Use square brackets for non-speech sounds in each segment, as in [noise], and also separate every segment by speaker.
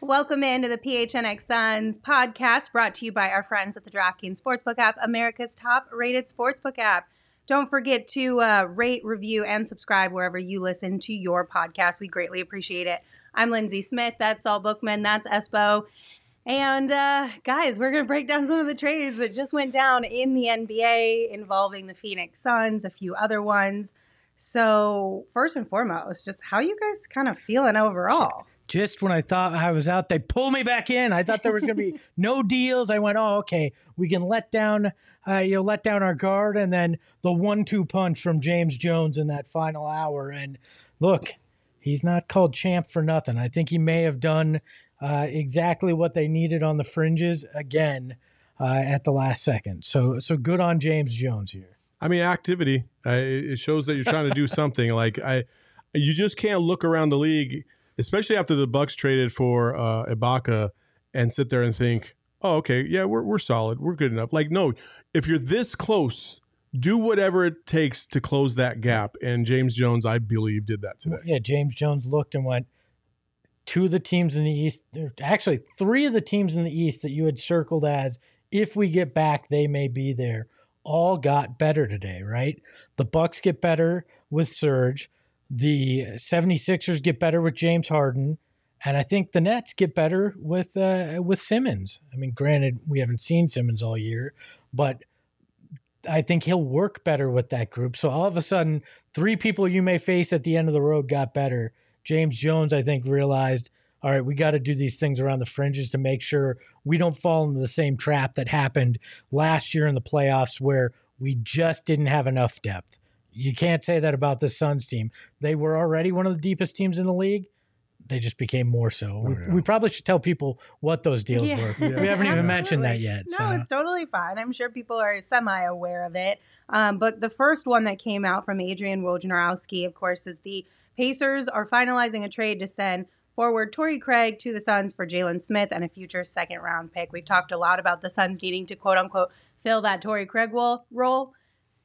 Speaker 1: Welcome into the PHNX Suns podcast brought to you by our friends at the DraftKings Sportsbook app, America's top rated sportsbook app. Don't forget to uh, rate, review, and subscribe wherever you listen to your podcast. We greatly appreciate it. I'm Lindsay Smith. That's Saul Bookman. That's Espo. And uh, guys, we're going to break down some of the trades that just went down in the NBA involving the Phoenix Suns, a few other ones. So, first and foremost, just how you guys kind of feeling overall?
Speaker 2: Just when I thought I was out, they pulled me back in. I thought there was going to be [laughs] no deals. I went, oh, okay, we can let down, uh, you know, let down our guard, and then the one-two punch from James Jones in that final hour. And look, he's not called champ for nothing. I think he may have done uh, exactly what they needed on the fringes again uh, at the last second. So so good on James Jones here.
Speaker 3: I mean, activity. Uh, it shows that you're trying to do [laughs] something. Like I, you just can't look around the league, especially after the Bucks traded for uh, Ibaka, and sit there and think, "Oh, okay, yeah, we're we're solid, we're good enough." Like, no, if you're this close, do whatever it takes to close that gap. And James Jones, I believe, did that today.
Speaker 2: Yeah, James Jones looked and went, two of the teams in the East, actually three of the teams in the East that you had circled as if we get back, they may be there, all got better today, right? The Bucks get better with Serge. The 76ers get better with James Harden. And I think the Nets get better with uh, with Simmons. I mean, granted, we haven't seen Simmons all year, but I think he'll work better with that group. So all of a sudden, three people you may face at the end of the road got better James Jones, I think, realized, all right, we got to do these things around the fringes to make sure we don't fall into the same trap that happened last year in the playoffs where we just didn't have enough depth. You can't say that about the Suns team. They were already one of the deepest teams in the league. They just became more so. Oh, yeah. we, we, probably should tell people what those deals yeah. were. [laughs] Yeah. We haven't even mentioned that yet.
Speaker 1: No, so. it's totally fine. I'm sure people are semi aware of it. Um, but the first one that came out from Adrian Wojnarowski, of course, is the Pacers are finalizing a trade to send forward Torrey Craig to the Suns for Jalen Smith and a future second round pick. We've talked a lot about the Suns needing to quote unquote fill that Torrey Craig will role.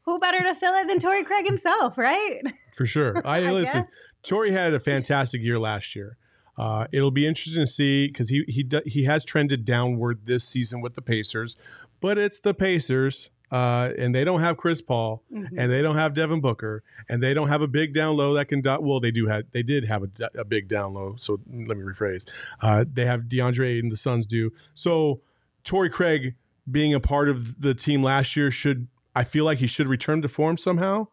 Speaker 1: Who better to fill it than Torrey Craig himself, right? [laughs]
Speaker 3: For sure. I, I listen. Guess. Torrey had a fantastic year last year. Uh, it'll be interesting to see because he he he has trended downward this season with the Pacers, but it's the Pacers uh, and they don't have Chris Paul, mm-hmm. and they don't have Devin Booker, and they don't have a big down low that can. Do- well, they do have. They did have a, a big down low. So let me rephrase. Uh, they have DeAndre and the Suns do. So Torrey Craig being a part of the team last year should. I feel like he should return to form somehow.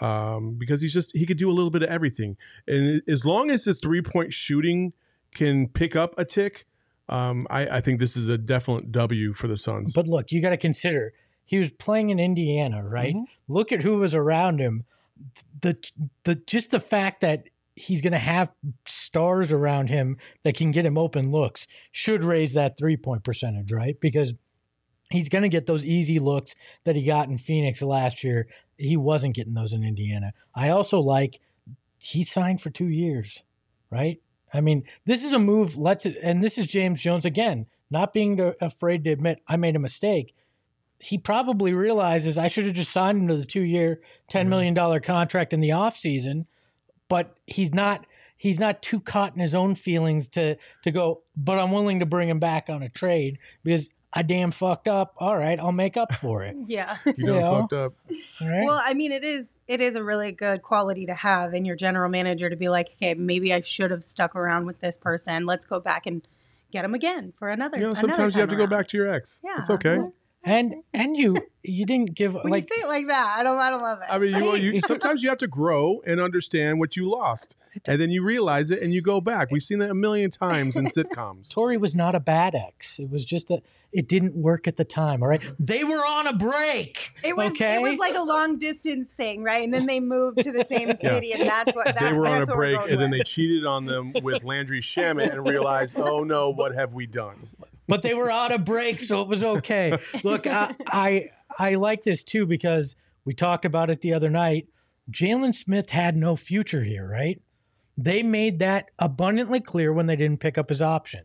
Speaker 3: Um, because he's just he could do a little bit of everything, and as long as his three point shooting can pick up a tick, um, I, I, think this is a definite W for the Suns.
Speaker 2: But look, you got to consider he was playing in Indiana, right? Mm-hmm. Look at who was around him. The the just the fact that he's going to have stars around him that can get him open looks should raise that three point percentage, right? Because he's going to get those easy looks that he got in Phoenix last year. He wasn't getting those in Indiana. I also like he signed for two years, right? I mean, this is a move. Let's and this is James Jones again, not being afraid to admit I made a mistake he probably realizes I should have just signed him to the two year, $10 million mm-hmm. contract in the offseason, but he's not he's not too caught in his own feelings to to go, but I'm willing to bring him back on a trade because I damn fucked up. All right, I'll make up for it. [laughs]
Speaker 1: yeah.
Speaker 3: You know, fucked up.
Speaker 1: Well, I mean, it is it is a really good quality to have in your general manager to be like, okay, maybe I should have stuck around with this person. Let's go back and get him again for another.
Speaker 3: You know, sometimes you have to
Speaker 1: around.
Speaker 3: go back to your ex. Yeah. It's okay.
Speaker 2: And [laughs] and you you didn't give
Speaker 1: when
Speaker 2: like
Speaker 1: you say it like that, I don't I don't love it.
Speaker 3: I mean, you, you sometimes you have to grow and understand what you lost, and then you realize it and you go back. We've seen that a million times in [laughs] sitcoms.
Speaker 2: Torrey was not a bad ex. It was just that it didn't work at the time. All right, they were on a break.
Speaker 1: It was
Speaker 2: okay?
Speaker 1: it was like a long distance thing, right? And then they moved to the [laughs] same city, and that's what that,
Speaker 3: they were on a
Speaker 1: that's what we're
Speaker 3: break,
Speaker 1: going
Speaker 3: and then they cheated on them with Landry Shamet and realized, oh no, what have we done?
Speaker 2: But they were on a break, so it was okay. Look, I, I I like this too because we talked about it the other night. Jalen Smith had no future here, right? They made that abundantly clear when they didn't pick up his option.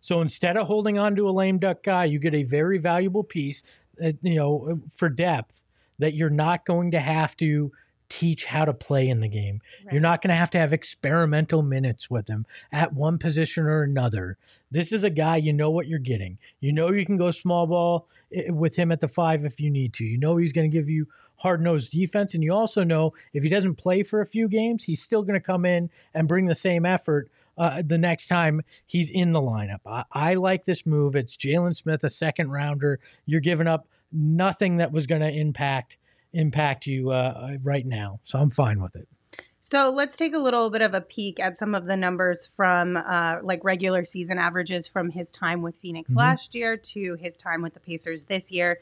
Speaker 2: So instead of holding on to a lame duck guy, you get a very valuable piece, uh, you know, for depth that you're not going to have to teach how to play in the game. You're not going to have to have experimental minutes with him at one position or another. This is a guy you know what you're getting. You know you can go small ball with him at the five if you need to. You know he's going to give you hard nosed defense. And you also know if he doesn't play for a few games, he's still going to come in and bring the same effort uh, the next time he's in the lineup. I, I like this move. It's Jalen Smith, a second rounder. You're giving up nothing that was going to impact impact you uh, right now. So I'm fine with it.
Speaker 1: So let's take a little bit of a peek at some of the numbers from uh, like regular season averages from his time with Phoenix
Speaker 2: Mhm.
Speaker 1: last year to his time with the Pacers this year.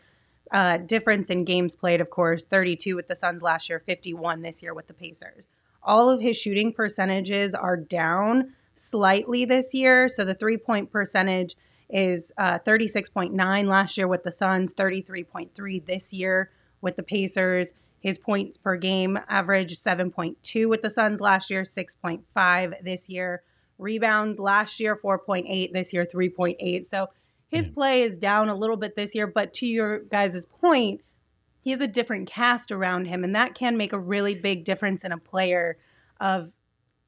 Speaker 1: Uh, difference in games played, of course, 32 with the Suns last year, 51 this year with the Pacers. All of his shooting percentages are down slightly this year. So the three point percentage is uh, 36.9 last year with the Suns, 33.3 this year with the Pacers. His points per game average 7.2 with the Suns last year, 6.5 this year. Rebounds last year, 4.8, this year, 3.8. So his
Speaker 2: hmm.
Speaker 1: play is down a little bit this year, but to your guys' point, he has a different cast around him, and that can make a really big difference in a player of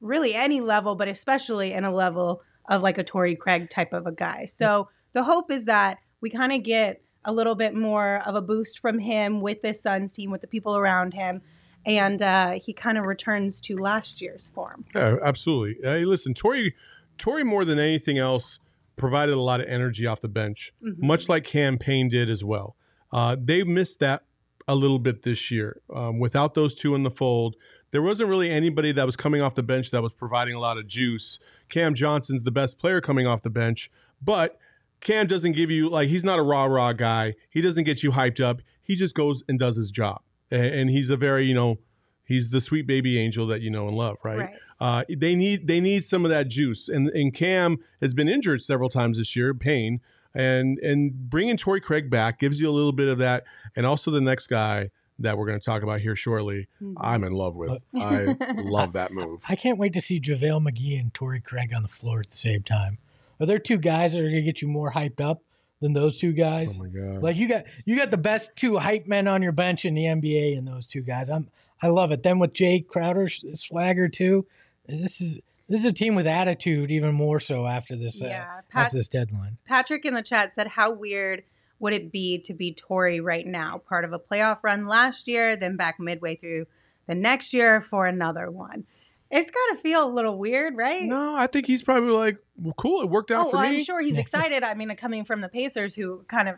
Speaker 1: really any level, but especially in a level of like a Torrey Craig type of a guy. So hmm. the hope is that we kind of get a little bit more of a boost from him with this Suns team, with the people around him, and uh, he kind of returns to last year's form.
Speaker 3: Yeah, absolutely. Hey, listen, Torrey, Torrey more than anything else provided a lot of energy off the bench,
Speaker 1: Mhm.
Speaker 3: much like Cam Payne did as well. Uh, they missed that a little bit this year. Um, without those two in the fold, there wasn't really anybody that was coming off the bench that was providing a lot of juice. Cam Johnson's the best player coming off the bench, but Cam doesn't give you like he's not a rah rah guy. He doesn't get you hyped up. He just goes and does his job, and, and he's a very you know he's the sweet baby angel that you know and love, right?
Speaker 1: Right.
Speaker 3: Uh, they need they need some of that juice, and and Cam has been injured several times this year, pain, and and bringing Torrey Craig back gives you a little bit of that, and also the next guy that we're going to talk about here shortly.
Speaker 1: Mhm.
Speaker 3: I'm in love with. [laughs] I love that move.
Speaker 2: I can't wait to see JaVale McGee and Torrey Craig on the floor at the same time. Are there two guys that are going to get you more hyped up than those two guys?
Speaker 3: Oh my god!
Speaker 2: Like you got you got the best two hype men on your bench in the NBA and those two guys. I'm I love it. Then with Jay Crowder's swagger too. This is this is a team with attitude even more so after this uh,
Speaker 1: Pat-
Speaker 2: after this deadline.
Speaker 1: Patrick in the chat said, "How weird would it be to be Torrey right now? Part of a playoff run last year, then back midway through the next year for another one. It's got to feel a little weird, right?
Speaker 3: no, I think he's probably like, well, cool. It worked out
Speaker 1: oh,
Speaker 3: for
Speaker 1: I'm sure he's excited. I mean, coming from the Pacers, who kind of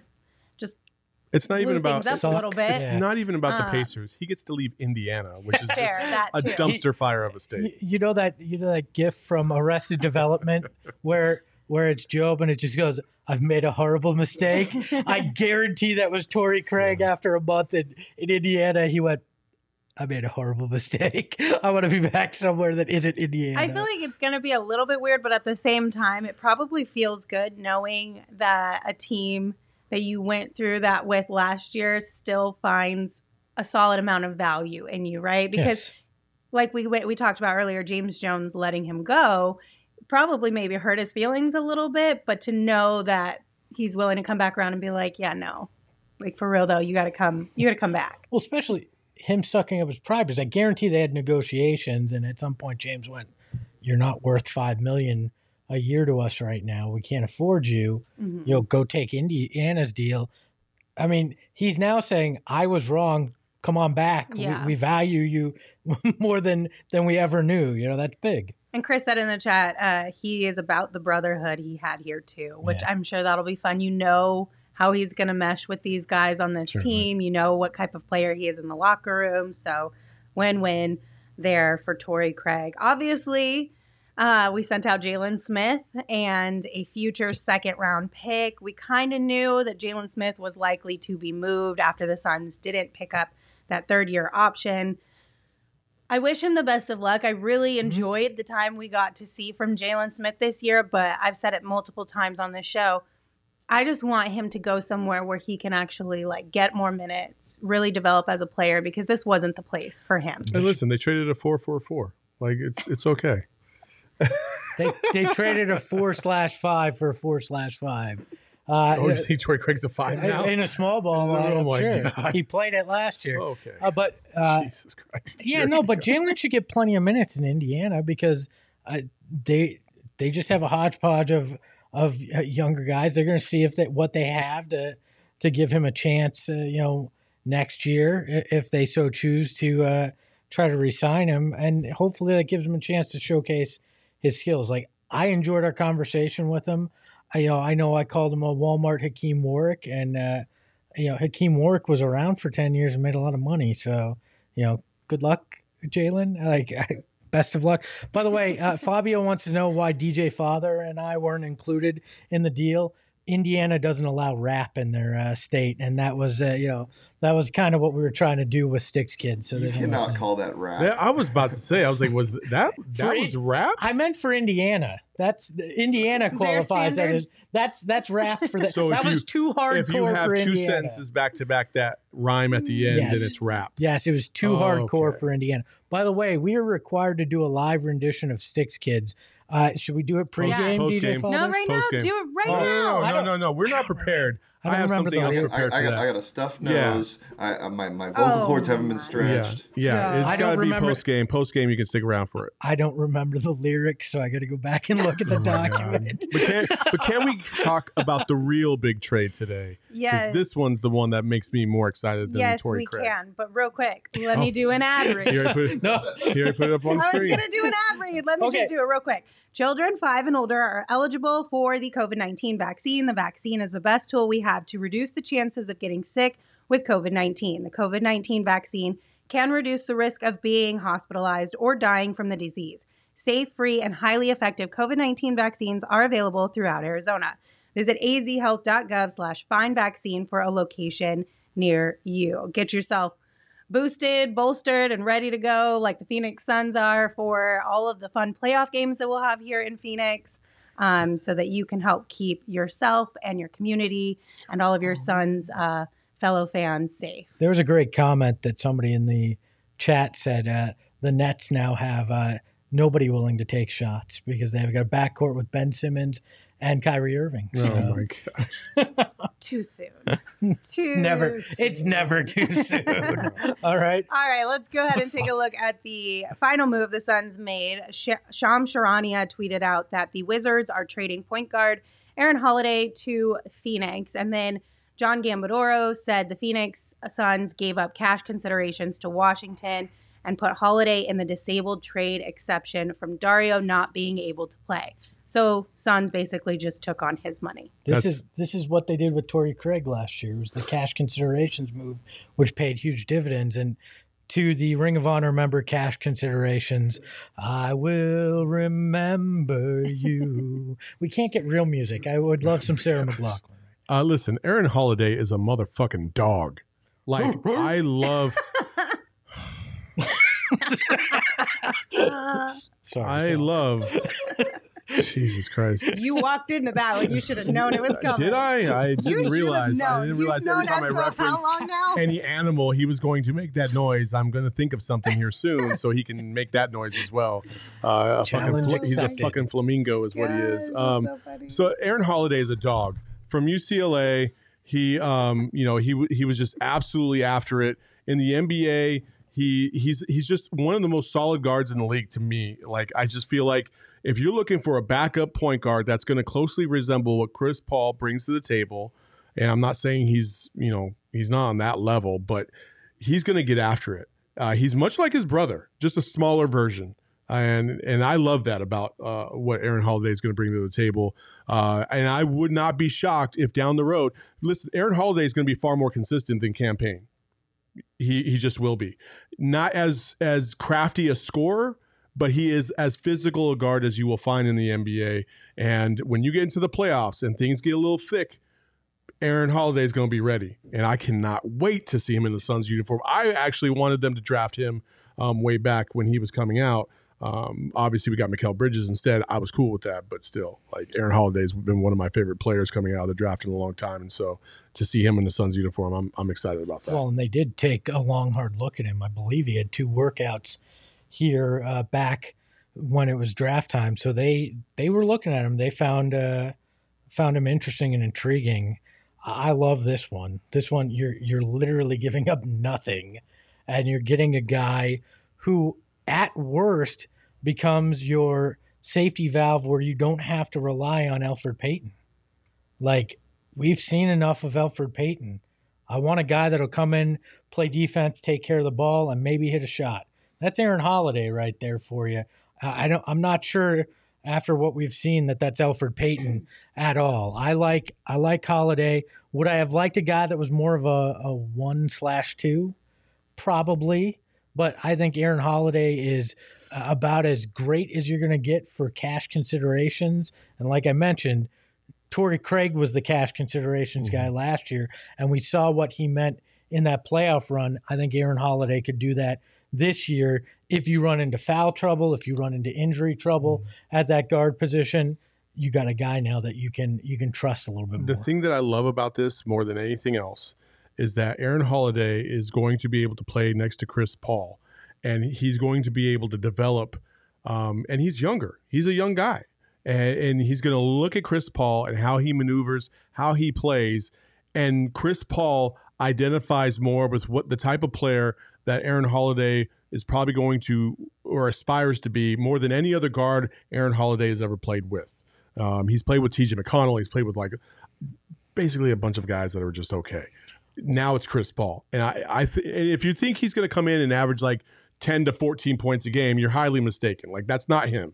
Speaker 1: just
Speaker 3: It's not even about.
Speaker 1: a little bit.
Speaker 3: It's
Speaker 2: Yeah.
Speaker 3: not even about the
Speaker 1: Uh,
Speaker 3: Pacers. He gets to leave Indiana, which is [laughs]
Speaker 1: Fair,
Speaker 3: just a
Speaker 1: too.
Speaker 3: dumpster fire of a state.
Speaker 2: you know that you know that gif from Arrested Development [laughs] where where it's Job and it just goes, "I've made a horrible mistake." I [laughs] guarantee that was Torrey Craig after a month in, in Indiana. He went, I made a horrible [laughs] mistake. I want to be back somewhere that isn't Indiana.
Speaker 1: I feel like it's going to be a little bit weird, but at the same time, it probably feels good knowing that a team that you went through that with last year still finds a solid amount of value in you, right? Because
Speaker 2: Yes.
Speaker 1: like we we talked about earlier, James Jones letting him go probably maybe hurt his feelings a little bit, but to know that he's willing to come back around and be like, yeah, no, like for real though, you got to come, you got to come back.
Speaker 2: Well, especially him sucking up his pride because I guarantee they had negotiations, and at some point James went, "You're not worth five million a year to us right now. We can't afford you.
Speaker 1: Mhm.
Speaker 2: You know, go take Indiana's deal." I mean, he's now saying, "I was wrong. Come on back.
Speaker 1: Yeah.
Speaker 2: We, we value you [laughs] more than than we ever knew." You know, that's big.
Speaker 1: And Chris said in the chat, uh, he is about the brotherhood he had here too, which
Speaker 2: Yeah.
Speaker 1: I'm sure that'll be fun. You know how he's going to mesh with these guys on this
Speaker 3: Certainly.
Speaker 1: team. You know what type of player he is in the locker room. So win win there for Torrey Craig. Obviously, uh, we sent out Jalen Smith and a future second round pick. We kind of knew that Jalen Smith was likely to be moved after the Suns didn't pick up that third year option. I wish him the best of luck. I really enjoyed the time we got to see from Jalen Smith this year, but I've said it multiple times on this show. I just want him to go somewhere where he can actually like get more minutes, really develop as a player because this wasn't the place for him.
Speaker 3: And listen, they traded a four four four. Like it's it's okay.
Speaker 2: They they traded a four slash five for a four slash five. Uh,
Speaker 3: Oh, you think Torrey Craig's a five now?
Speaker 2: in a small ball, [laughs]
Speaker 3: Oh
Speaker 2: I'm
Speaker 3: my
Speaker 2: sure.
Speaker 3: God.
Speaker 2: He played it last year.
Speaker 3: okay.
Speaker 2: Uh, but uh,
Speaker 3: Jesus Christ.
Speaker 2: yeah, no, but Jalen should get plenty of minutes in Indiana because uh, they they just have a hodgepodge of of uh, younger guys. They're going to see if they, what they have to to give him a chance. Uh, you know, next year if they so choose to uh, try to resign him, and hopefully that gives him a chance to showcase his skills. Like I enjoyed our conversation with him. I, you know, I know I called him a Walmart Hakim Warrick, and uh, you know Hakim Warrick was around for ten years and made a lot of money. So you know, good luck, Jalen. Like, [laughs] best of luck. By the way, uh, Fabio wants to know why DJ Father and I weren't included in the deal. Indiana doesn't allow rap in their uh, state, and that was, uh, you know, that was kind of what we were trying to do with Sticks Kids. So
Speaker 4: You cannot
Speaker 2: listen.
Speaker 4: call that rap.
Speaker 3: Yeah, I was about to say. I was like, was [laughs] that that
Speaker 2: For
Speaker 3: was rap?
Speaker 2: I meant for Indiana. That's Indiana qualifies that as that's that's rap for that. [laughs]
Speaker 3: So if
Speaker 2: that was
Speaker 3: you-
Speaker 2: too hardcore
Speaker 3: If you have
Speaker 2: for
Speaker 3: two
Speaker 2: Indiana.
Speaker 3: sentences back to back that rhyme at the end,
Speaker 2: Yes.
Speaker 3: then it's rap.
Speaker 2: Yes, it was too
Speaker 3: Oh,
Speaker 2: hardcore
Speaker 3: okay.
Speaker 2: for Indiana. By the way, we are required to do a live rendition of Sticks Kids. Uh, should we do it pregame,
Speaker 3: Post-
Speaker 2: DJ
Speaker 3: game.
Speaker 1: No, right now,
Speaker 3: Post-game.
Speaker 1: do it right
Speaker 2: Oh,
Speaker 1: now.
Speaker 2: I
Speaker 3: No,
Speaker 2: don't-
Speaker 3: no, no, We're not prepared.
Speaker 2: I
Speaker 3: I,
Speaker 2: don't
Speaker 3: have
Speaker 2: remember
Speaker 3: something
Speaker 2: the-
Speaker 3: else
Speaker 4: I, I, I got,
Speaker 3: that.
Speaker 4: I got a stuffed
Speaker 3: Yeah.
Speaker 4: nose. I, I, my, my vocal
Speaker 1: Oh
Speaker 4: cords haven't been
Speaker 1: my.
Speaker 3: yeah,
Speaker 4: stretched.
Speaker 3: yeah.
Speaker 1: Yeah.
Speaker 3: It's
Speaker 2: I
Speaker 3: got to be post game. Post game, you can stick around for it.
Speaker 2: I don't remember the lyrics, so I got to go back and [laughs] look at the
Speaker 3: Oh
Speaker 2: document.
Speaker 3: But can, but can we [laughs] talk about the real big trade today? Because
Speaker 1: Yes.
Speaker 3: this one's the one that makes me more excited than
Speaker 1: yes,
Speaker 3: Torrey
Speaker 1: we
Speaker 3: Craig.
Speaker 1: can. But real quick, let
Speaker 3: Oh.
Speaker 1: me do an ad read.
Speaker 3: He already put it, [laughs]
Speaker 2: No,
Speaker 3: he already put it up on the
Speaker 1: I was going to do an ad read. Let me
Speaker 2: Okay.
Speaker 1: just do it real quick. Children five and older are eligible for the COVID 19 vaccine. The vaccine is the best tool we have to reduce the chances of getting sick with COVID 19. The COVID 19 vaccine can reduce the risk of being hospitalized or dying from the disease. Safe, free, and highly effective COVID 19 vaccines are available throughout Arizona. Visit azhealth.gov slash find vaccine for a location near you. Get yourself boosted, bolstered, and ready to go, like the Phoenix Suns are for all of the fun playoff games that we'll have here in Phoenix, um, so that you can help keep yourself and your community and all of your Suns uh, fellow fans safe.
Speaker 2: there was a great comment that somebody in the chat said uh, the Nets now have uh, nobody willing to take shots because they've got a backcourt with Ben Simmons and Kyrie Irving.
Speaker 3: Oh
Speaker 2: So
Speaker 3: my god! [laughs]
Speaker 1: Too soon.
Speaker 2: it's
Speaker 1: Too
Speaker 2: never, it's never too soon. [laughs] All right.
Speaker 1: All right, let's go ahead and take a look at the final move the Suns made. Sh- Shams Charania tweeted out that the Wizards are trading point guard Aaron Holiday to Phoenix. And then John Gambadoro said the Phoenix Suns gave up cash considerations to Washington and put Holiday in the disabled trade exception from Dario not being able to play. So Suns basically just took on his money.
Speaker 2: This
Speaker 3: That's-
Speaker 2: is this is what they did with Torrey Craig last year. It was the [sighs] cash considerations move, which paid huge dividends. And to the Ring of Honor member cash considerations, I will remember you. [laughs] we can't get real music. I would love some Sarah McLachlan.
Speaker 3: Uh, listen, Aaron Holiday is a motherfucking dog. Like [gasps] I love, [laughs]
Speaker 2: Sorry.
Speaker 3: I
Speaker 2: Sal.
Speaker 3: love. [laughs] Jesus Christ!
Speaker 1: you walked into that like you should have known it was coming.
Speaker 3: Did I? I didn't
Speaker 1: should have
Speaker 3: realize. I didn't
Speaker 1: You've
Speaker 3: realize every
Speaker 1: known
Speaker 3: time I
Speaker 1: us for
Speaker 3: reference
Speaker 1: how long now?
Speaker 3: any animal, he was going to make that noise. I'm going to think of something here soon, so he can make that noise as well. Uh, a fucking
Speaker 2: Challenge
Speaker 3: fl- he's a
Speaker 2: accepted.
Speaker 3: fucking flamingo, is what he is.
Speaker 1: Yes,
Speaker 3: Um,
Speaker 1: so funny.
Speaker 3: so Aaron Holiday is a dog from UCLA. He, um, you know, he w- he was just absolutely after it in the NBA. He he's he's just one of the most solid guards in the league to me. Like I just feel like if you're looking for a backup point guard that's going to closely resemble what Chris Paul brings to the table, and I'm not saying he's you know he's not on that level, but he's going to get after it. Uh, he's much like his brother, just a smaller version. and and I love that about uh, what Aaron Holiday is going to bring to the table. Uh, and I would not be shocked if down the road, listen, Aaron Holiday is going to be far more consistent than Cam Payne. He he just will be not as as crafty a scorer, but he is as physical a guard as you will find in the NBA. And when you get into the playoffs and things get a little thick, Aaron Holiday is going to be ready, and I cannot wait to see him in the Suns uniform. I actually wanted them to draft him um, way back when he was coming out. Um, obviously, we got Mikal Bridges instead. I was cool with that, but still, like Aaron Holiday's been one of my favorite players coming out of the draft in a long time, and so to see him in the Suns uniform, I'm I'm excited about that.
Speaker 2: Well, and they did take a long, hard look at him. I believe he had two workouts here uh, back when it was draft time, so they they were looking at him. They found uh, found him interesting and intriguing. I love this one. This one, you're you're literally giving up nothing, and you're getting a guy who, at worst, becomes your safety valve where you don't have to rely on Elfrid Payton. Like we've seen enough of Elfrid Payton. I want a guy that'll come in, play defense, take care of the ball, and maybe hit a shot. That's Aaron Holiday right there for you. I don't. I'm not sure after what we've seen that that's Elfrid Payton at all. I like I like Holiday. Would I have liked a guy that was more of a, a one slash two? Probably, but I think Aaron Holiday is uh, about as great as you're going to get for cash considerations. And like I mentioned, Torrey Craig was the cash considerations mm-hmm. guy last year, and we saw what he meant in that playoff run. I think Aaron Holiday could do that this year if you run into foul trouble, if you run into injury trouble mm-hmm. at that guard position, you got a guy now that you can you can trust a little bit more.
Speaker 3: The thing that I love about this more than anything else is that Aaron Holiday is going to be able to play next to Chris Paul, and he's going to be able to develop. Um, and he's younger. He's a young guy, and, and he's going to look at Chris Paul and how he maneuvers, how he plays, and Chris Paul identifies more with what the type of player that Aaron Holiday is probably going to or aspires to be more than any other guard Aaron Holiday has ever played with. Um, he's played with TJ McConnell. He's played with like basically a bunch of guys that are just okay. Now it's Chris Paul, and I, I th- if you think he's going to come in and average like ten to fourteen points a game, you're highly mistaken. Like that's not him.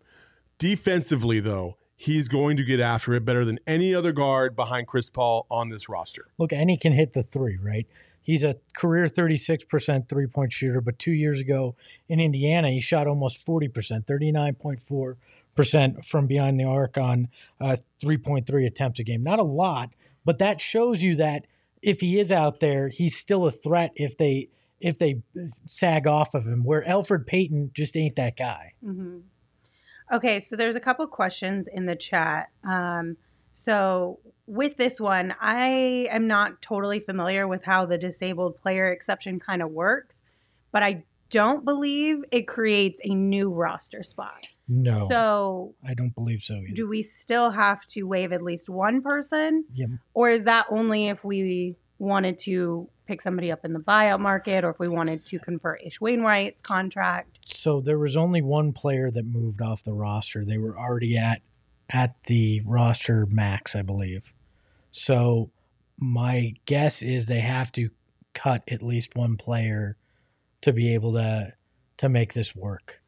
Speaker 3: Defensively, though, he's going to get after it better than any other guard behind Chris Paul on this roster.
Speaker 2: Look, and he can hit the three, right? He's a career 36% three point shooter, but two years ago in Indiana, he shot almost 40%, 39.4% from behind the arc on uh, 3.3 attempts a game. Not a lot, but that shows you that if he is out there, he's still a threat if they if they sag off of him. Where Elfrid Payton just ain't that guy.
Speaker 1: Mm-hmm. Okay, so there's a couple questions in the chat. Um, so with this one, I am not totally familiar with how the disabled player exception kind of works, but I don't believe it creates a new roster spot.
Speaker 2: No.
Speaker 1: So
Speaker 2: I don't believe so. Either.
Speaker 1: Do we still have to waive at least one person?
Speaker 2: Yeah.
Speaker 1: Or is that only if we wanted to pick somebody up in the buyout market or if we wanted to convert Ish Wainwright's contract?
Speaker 2: So there was only one player that moved off the roster. They were already at at the roster max, I believe. So my guess is they have to cut at least one player to be able to to make this work.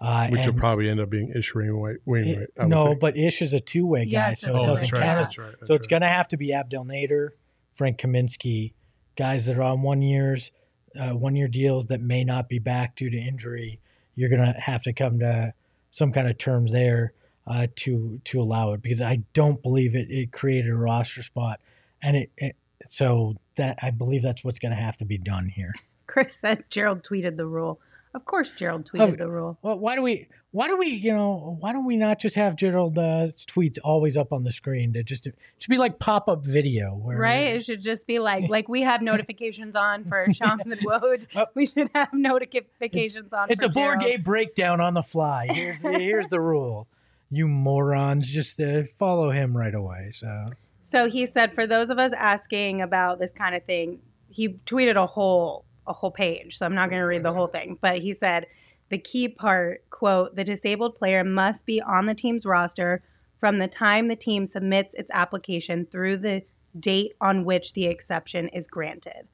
Speaker 3: Uh, Which will probably end up being Ish Wainwright. Wainwright
Speaker 2: no, but Ish is a two way guy, yes, so it doesn't count. That's right, that's so it's right. going to have to be Abdel Nader, Frank Kaminsky, guys that are on one years, uh, one year deals that may not be back due to injury. You're going to have to come to some kind of terms there uh, to to allow it because I don't believe it it created a roster spot, and it, it so that I believe that's what's going to have to be done here.
Speaker 1: Chris said Gerald tweeted the rule. Of course, Gerald tweeted oh, the rule.
Speaker 2: Well, why do we? Why do we? You know, why don't we not just have Gerald's uh, tweets always up on the screen? To just it should be like pop up video,
Speaker 1: where, right? It should just be like [laughs] like we have notifications on for [laughs] Jonathan Woj. Oh. We should have notifications on.
Speaker 2: It's
Speaker 1: a
Speaker 2: board game breakdown on the fly. Here's the here's the [laughs] rule you morons just uh, follow him right away. So,
Speaker 1: so he said, for those of us asking about this kind of thing, he tweeted a whole a whole page. So I'm not going to read the mm-hmm. whole thing, but he said the key part, quote, the disabled player must be on the team's roster from the time the team submits its application through the date on which the exception is granted.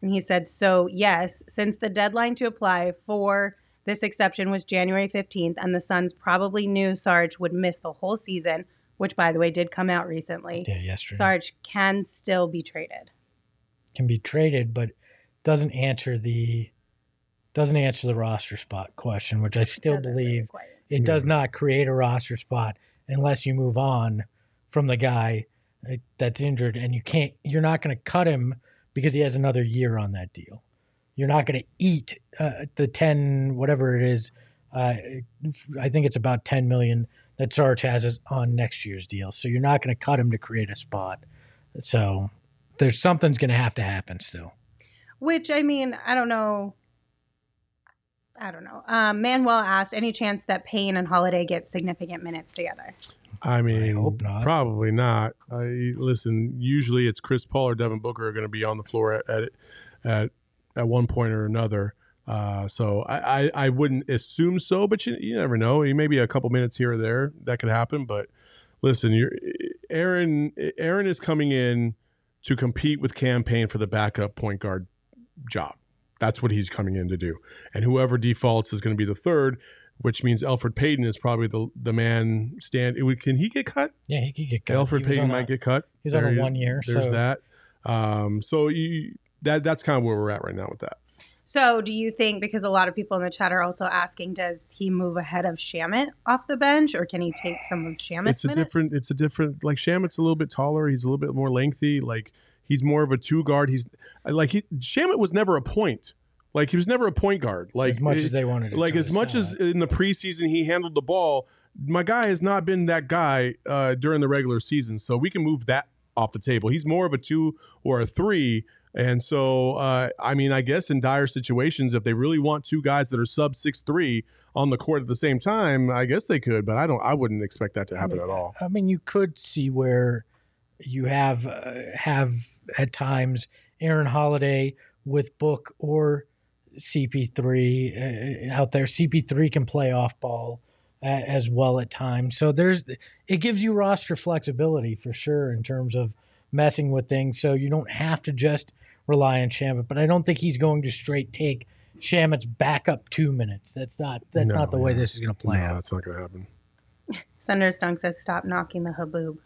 Speaker 1: And he said, so yes, since the deadline to apply for This exception was January 15th, and the Suns probably knew Saric would miss the whole season, which, by the way, did come out recently.
Speaker 2: Yeah, yesterday.
Speaker 1: Saric can still be traded.
Speaker 2: Can be traded, but doesn't answer the doesn't answer the roster spot question, which I still
Speaker 1: Doesn't
Speaker 2: believe
Speaker 1: really
Speaker 2: it does not create a roster spot unless you move on from the guy uh, that's injured, and you can't. You're not going to cut him because he has another year on that deal. You're not going to eat uh, the ten whatever it is. Uh, I think it's about ten million that Saric has on next year's deal. So you're not going to cut him to create a spot. So there's something's going to have to happen still.
Speaker 1: Which I mean, I don't know. I don't know. Um, Manuel asked, any chance that Payne and Holiday get significant minutes together?
Speaker 3: I mean,
Speaker 2: hope not.
Speaker 3: probably not. I listen. Usually, it's Chris Paul or Devin Booker are going to be on the floor at at at, at one point or another. Uh, so I, I, I wouldn't assume so, but you you never know. Maybe a couple minutes here or there that could happen. But listen, you're Aaron. Aaron is coming in to compete with Cam Payne for the backup point guard job. That's what he's coming in to do. And whoever defaults is going to be the third, which means Elfrid Payton is probably the the man stand. It would, can he get cut?
Speaker 2: Yeah, he could get cut.
Speaker 3: Elfrid Payton might
Speaker 2: a-
Speaker 3: get cut.
Speaker 2: He's on a one year.
Speaker 3: There's
Speaker 2: so
Speaker 3: that. Um, so you, that that's kind of where we're at right now with that.
Speaker 1: So, do you think because a lot of people in the chat are also asking, does he move ahead of Shamet off the bench, or can he take some of Shamet's
Speaker 3: it's a
Speaker 1: minutes?
Speaker 3: different. It's a different. Like Shamet's a little bit taller. He's a little bit more lengthy. Like he's more of a two guard. He's like he Shamet was never a point. Like he was never a point guard. Like
Speaker 2: as much
Speaker 3: it-
Speaker 2: as they wanted
Speaker 3: like as much as in the preseason he handled the ball my guy has not been that guy uh, during the regular season so we can move that off the table he's more of a two or a three and so uh, i mean i guess in dire situations if they really want two guys that are sub six three on the court at the same time i guess they could but i don't i wouldn't expect that to happen at all
Speaker 2: I mean, you could see where you have uh, have at times Aaron Holiday with Book or CP3 uh, out there. CP3 can play off ball uh, as well at times, so there's it gives you roster flexibility for sure in terms of messing with things. So you don't have to just rely on Shamet, but I don't think he's going to straight take Shamet's backup two minutes. That's not that's
Speaker 3: No,
Speaker 2: not the way this is going to play
Speaker 3: no
Speaker 2: out.
Speaker 3: that's not going to happen [laughs]
Speaker 1: Senator Stunk says, "Stop knocking the haboob."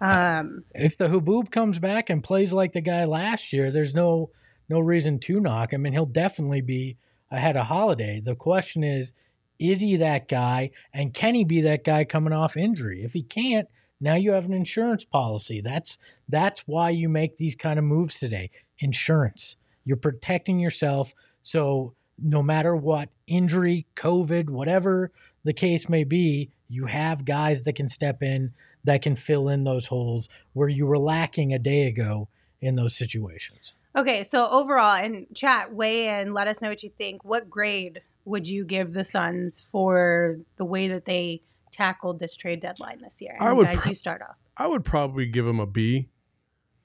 Speaker 1: Um,
Speaker 2: if the Haboob comes back and plays like the guy last year, there's no no reason to knock him, and he'll definitely be ahead of Holiday. The question is, is he that guy, and can he be that guy coming off injury? If he can't, now you have an insurance policy. That's that's why you make these kind of moves today. Insurance. You're protecting yourself. So no matter what, injury, COVID, whatever the case may be, you have guys that can step in that can fill in those holes where you were lacking a day ago in those situations.
Speaker 1: okay, so overall, and chat, weigh in. Let us know what you think. What grade would you give the Suns for the way that they tackled this trade deadline this year?
Speaker 3: I would
Speaker 1: guys,
Speaker 3: pro-
Speaker 1: you start off.
Speaker 3: I would probably give them a B,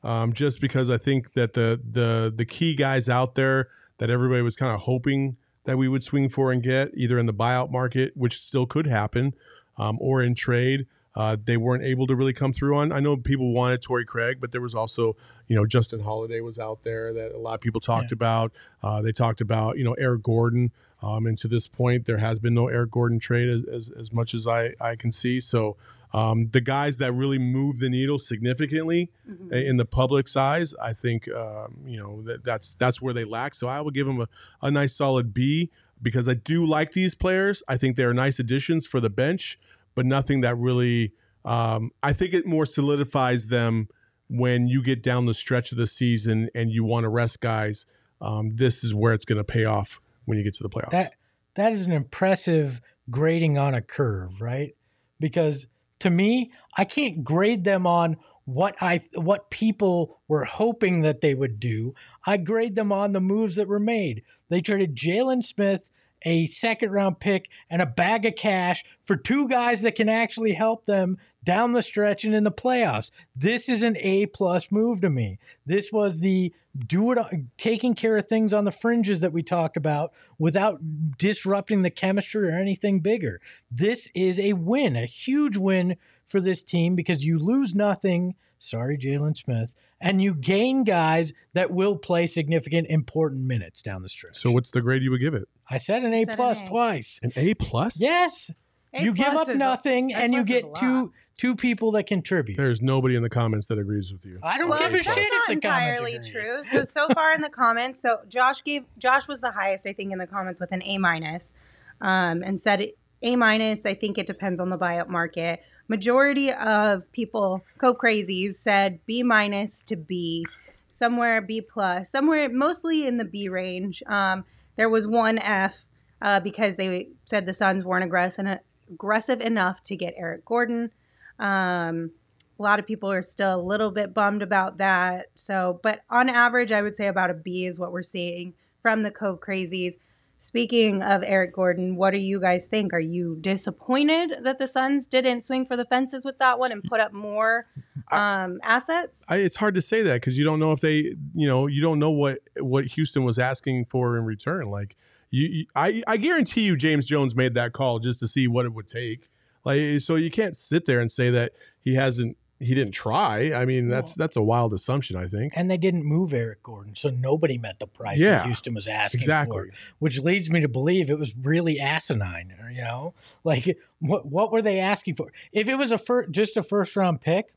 Speaker 3: um, just because I think that the the the key guys out there that everybody was kind of hoping that we would swing for and get either in the buyout market, which still could happen, um, or in trade. Uh, they weren't able to really come through on. I know people wanted Torrey Craig, but there was also, you know, Justin Holiday was out there that a lot of people talked about. Uh, they talked about, you know, Eric Gordon. Um, and to this point, there has been no Eric Gordon trade as, as, as much as I, I can see. So um, the guys that really move the needle significantly
Speaker 1: Mhm.
Speaker 3: in the public's eyes, I think um, you know that, that's that's where they lack. So I would give them a, a nice solid B because I do like these players. I think they're nice additions for the bench, but nothing that really. Um, I think it more solidifies them when you get down the stretch of the season and you want to rest guys. Um, this is where it's going to pay off when you get to the playoffs.
Speaker 2: That that is an impressive grading on a curve, right? Because to me, I can't grade them on what I what people were hoping that they would do. I grade them on the moves that were made. They traded Jalen Smith, a second round pick, and a bag of cash for two guys that can actually help them down the stretch and in the playoffs. This is an A plus move to me. This was the do it taking care of things on the fringes that we talked about without disrupting the chemistry or anything bigger. This is a win, a huge win for this team because you lose nothing Sorry, Jalen Smith. And you gain guys that will play significant, important minutes down the stretch.
Speaker 3: So, what's the grade you would give it?
Speaker 2: I said an A plus twice.
Speaker 3: An A plus?
Speaker 2: Yes. A you give up nothing, a, and you get two two people that contribute.
Speaker 3: There's nobody in the comments that agrees with you.
Speaker 2: I don't well, give a shit if the
Speaker 1: entirely true. So so far in the comments, so Josh gave Josh was the highest I think in the comments with an A minus, um, and said A minus. I think it depends on the buyout market. Majority of people, Cove Crazies, said B minus to B, somewhere B plus, somewhere mostly in the B range. Um, there was one F uh, because they said the Suns weren't aggressive aggressive enough to get Eric Gordon. Um, a lot of people are still a little bit bummed about that. So, but on average, I would say about a B is what we're seeing from the Cove Crazies. Speaking of Eric Gordon, what do you guys think? Are you disappointed that the Suns didn't swing for the fences with that one and put up more um, assets?
Speaker 3: I, it's hard to say that because you don't know if they, you know, you don't know what what Houston was asking for in return. Like you, you I, I guarantee you, James Jones made that call just to see what it would take. Like, so you can't sit there and say that he hasn't he didn't try. I mean, that's that's a wild assumption, I think.
Speaker 2: And they didn't move Eric Gordon, so nobody met the price yeah, that Houston was asking exactly. for, which leads me to believe it was really asinine. You know, like what what were they asking for? If it was a fir- just a first round pick,